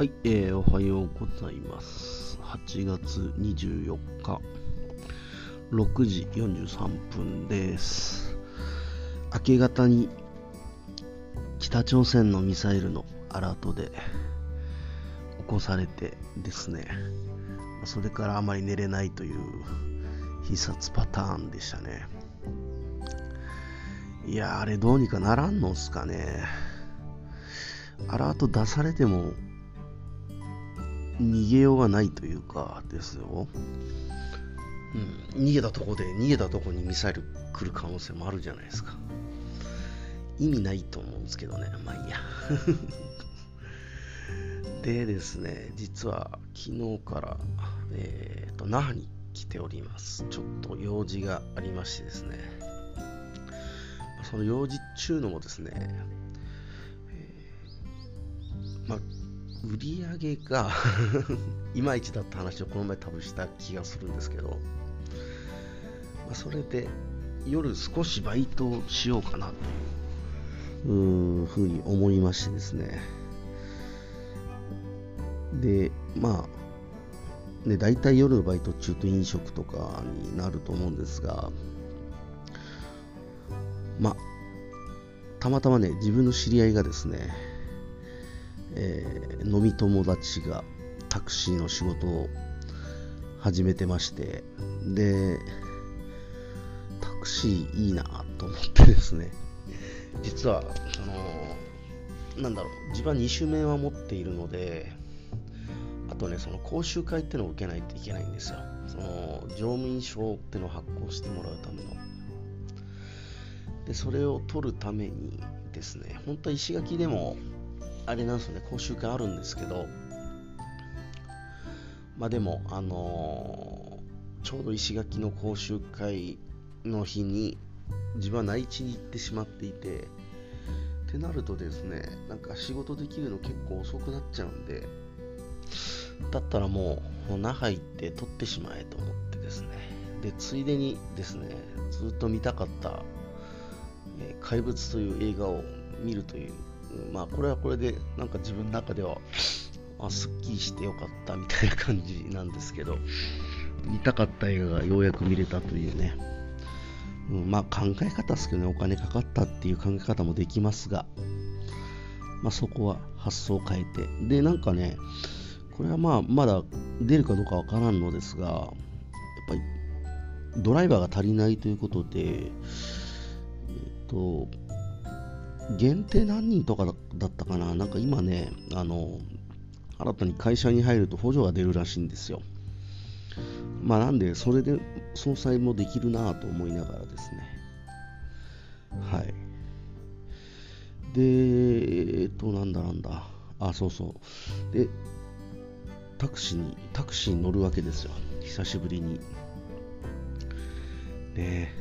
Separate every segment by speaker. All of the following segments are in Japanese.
Speaker 1: はい、えー、おはようございます。8月24日、6時43分です。明け方に北朝鮮のミサイルのアラートで起こされてですね、それからあまり寝れないという必殺パターンでしたね。いや、あれどうにかならんのっすかね。アラート出されても逃げようがないというかですよ。うん、逃げたとこで逃げたとこにミサイル来る可能性もあるじゃないですか。意味ないと思うんですけどね。まあいいや。でですね、実は昨日から、えー、と那覇に来ております。ちょっと用事がありましてですね。その用事っちゅうのもですね、えーまあ、売り上げが いまいちだった話をこの前多分した気がするんですけど、まあ、それで夜少しバイトをしようかなというふうに思いましてですね。でまあね大体夜のバイト中と飲食とかになると思うんですがまあたまたまね自分の知り合いがですねえー飲み友達がタクシーの仕事を始めてましてでタクシーいいなと思ってですね。実はそのなんだろう自分は2周目は持っているのであとねその講習会ってのを受けないといけないんですよ。その乗務員証ってのを発行してもらうための。でそれを取るためにですね本当は石垣でもあれなんですよね講習会あるんですけどまあでもあのーちょうど石垣の講習会の日に自分は内地に行ってしまっていてってなるとですねなんか仕事できるの結構遅くなっちゃうんでだったらもう那覇行って撮ってしまえと思ってですね。でついでにですねずっと見たかったえー怪物という映画を見るという、まあこれはこれでなんか自分の中ではあすっきりしてよかったみたいな感じなんですけど見たかった映画がようやく見れたというね、うん、まあ考え方ですけどねお金かかったっていう考え方もできますがまあそこは発想を変えて。でなんかねこれはまあまだ出るかどうかわからんのですがやっぱりドライバーが足りないということでえっと限定何人とかだったかな？なんか今ねあの新たに会社に入ると補助が出るらしいんですよ。まあなんでそれで総裁もできるなと思いながらですね。はい。でえっとなんだなんだ。あそうそう。でタクシーにタクシーに乗るわけですよ。久しぶりに。ね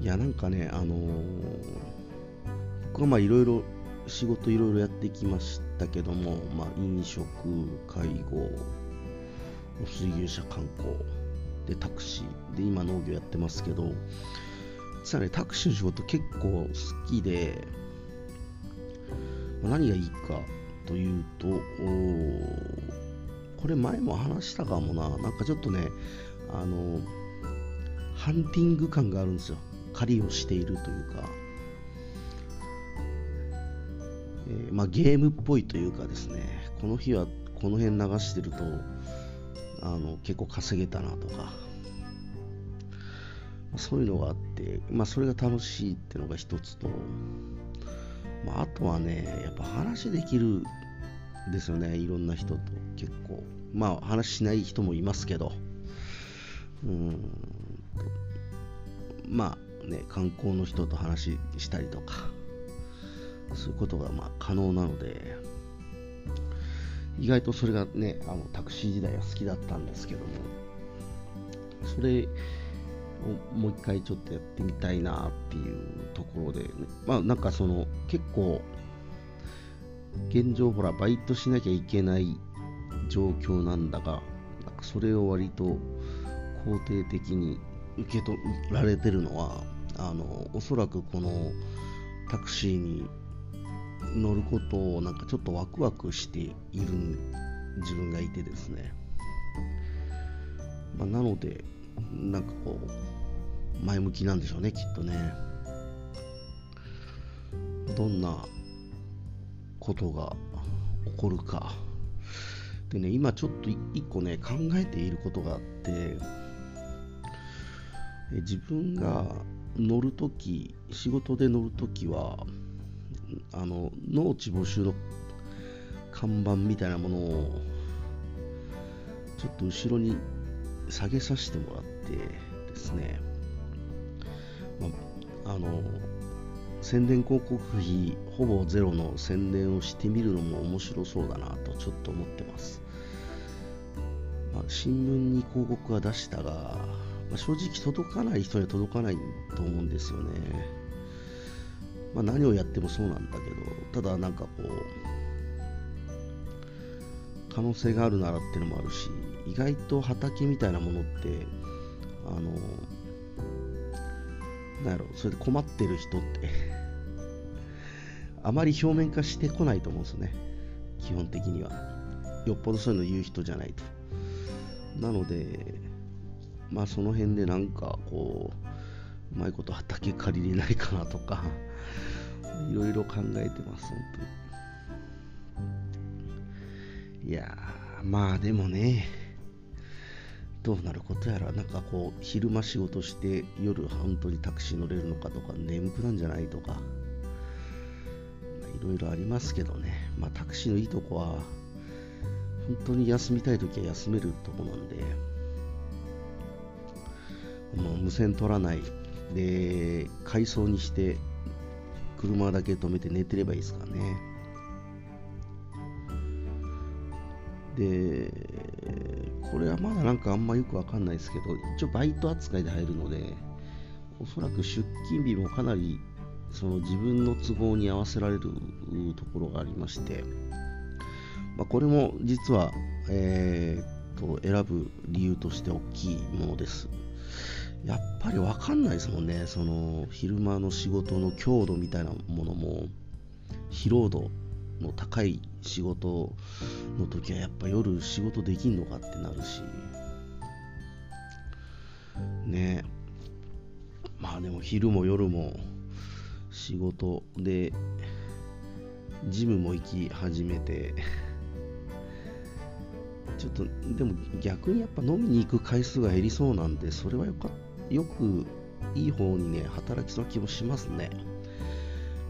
Speaker 1: いやなんかねあのーはまあいろいろ仕事いろいろやってきましたけども、まあ、飲食、介護、水牛車観光、でタクシー、で今農業やってますけど、実はね、タクシーの仕事結構好きで、何がいいかというと、これ前も話したかもな、なんかちょっとね、あの、ハンティング感があるんですよ。狩りをしているというか、えーまあ、ゲームっぽいというかですね、この日はこの辺流してると、あの結構稼げたなとか、そういうのがあって、まあ、それが楽しいっていうのが一つと、まあ、あとはね、やっぱ話できるですよね、いろんな人と結構。まあ、話しない人もいますけど、うんまあね、観光の人と話したりとか、そういうことがまあ可能なので、意外とそれがね、あのタクシー時代は好きだったんですけども、それをもう一回ちょっとやってみたいなっていうところで、ね、まあなんかその結構、現状ほら、バイトしなきゃいけない状況なんだが、なんかそれを割と肯定的に受け取られてるのは、あのおそらくこのタクシーに乗ることをなんかちょっとワクワクしている自分がいてですね、まあ、なのでなんかこう前向きなんでしょうねきっとね。どんなことが起こるか。でね今ちょっと一個ね考えていることがあって自分が乗るとき仕事で乗るときはあの農地募集の看板みたいなものをちょっと後ろに下げさせてもらってですね、まあの宣伝広告費ほぼゼロの宣伝をしてみるのも面白そうだなとちょっと思ってます、まあ、新聞に広告は出したが、まあ、正直届かない人には届かないと思うんですよね、まあ、何をやってもそうなんだけどただなんかこう可能性があるならっていうのもあるし意外と畑みたいなものってあのなんやろそれで困ってる人って あまり表面化してこないと思うんですよね。基本的には。よっぽどそういうの言う人じゃないと。なのでまあその辺でなんかこううまいこと畑借りれないかなとかいろいろ考えてます本当に。いやまあでもねどうなることやら、なんかこう、昼間仕事して夜本当にタクシー乗れるのかとか、眠くなんじゃないとか、いろいろありますけどね、まあタクシーのいいとこは、本当に休みたい時は休めるとこなんで、もう無線取らない、で、階層にして、車だけ止めて寝てればいいですからね。で、これはまだなんかあんまよくわかんないですけど、一応バイト扱いで入るので、おそらく出勤日もかなりその自分の都合に合わせられるところがありまして、まあ、これも実は、えー、と選ぶ理由として大きいものです。やっぱりわかんないですもんね、その昼間の仕事の強度みたいなものも、疲労度の高い仕事の時はやっぱ夜仕事できんのかってなるし。ね。まあでも昼も夜も仕事でジムも行き始めてちょっとでも逆にやっぱ飲みに行く回数が減りそうなんでそれはよかった。よくいい方にね働きそうな気もしますね。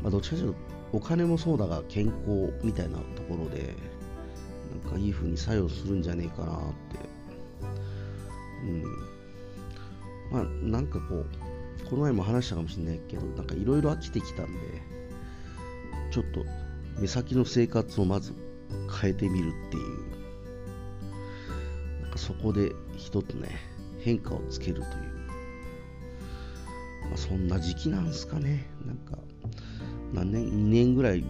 Speaker 1: まあどっちかというとお金もそうだが健康みたいなところでなんかいい風に作用するんじゃねえかなって。うん。まあなんかこうこの前も話したかもしれないけどなんかいろいろ飽きてきたんでちょっと目先の生活をまず変えてみるっていう。なんかそこで一つね変化をつけるという、まあ、そんな時期なんすかねなんか何年、2年ぐらい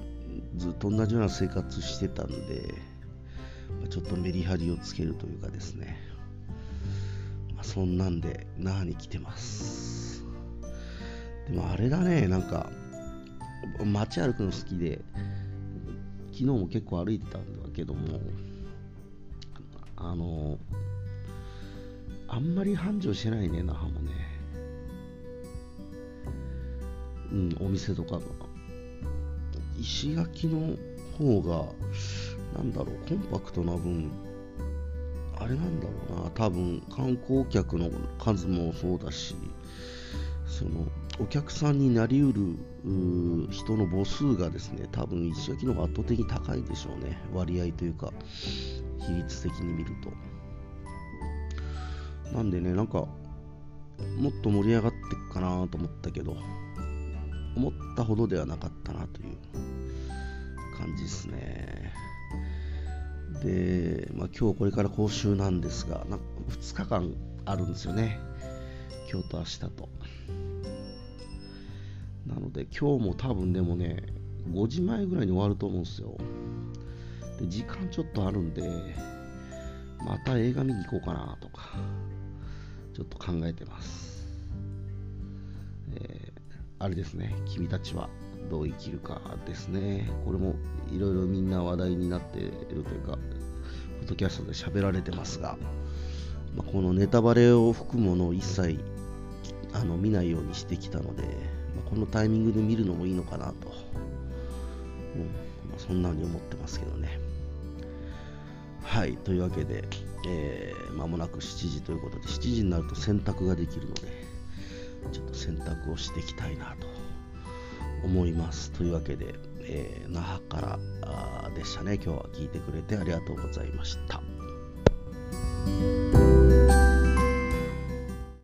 Speaker 1: ずっと同じような生活してたんで、まあちょっとメリハリをつけるというかですね、まあ、そんなんで、那覇に来てます。でもあれだね、なんか、街歩くの好きで、昨日も結構歩いてたんだけども、あの、あんまり繁盛してないね、那覇もね。うん、お店とかが。石垣の方が、なんだろう、コンパクトな分、あれなんだろうな、多分観光客の数もそうだし、そのお客さんになりうる人の母数がですね、多分石垣の方が圧倒的に高いでしょうね、割合というか、比率的に見ると。なんでね、なんか、もっと盛り上がっていくかなと思ったけど、思ったほどではなかったなという感じですね。で、まあ、今日これから講習なんですが、なんか2日間あるんですよね。今日と明日と。なので今日も多分でもね、5時前ぐらいに終わると思うんですよ。で、時間ちょっとあるんで、また映画見に行こうかなとか、ちょっと考えてます。あれですね、君たちはどう生きるかですね。これもいろいろみんな話題になっているというか、ポッドキャストで喋られてますが、まあ、このネタバレを含むものを一切あの見ないようにしてきたので、まあ、このタイミングで見るのもいいのかなと、うんまあ、そんなに思ってますけどね。はい、というわけで、えー、間もなく7時ということで、7時になると洗濯ができるので、ちょっと選択をしていきたいなと思います。というわけで、えー、那覇からでしたね。今日は聞いてくれてありがとうございました。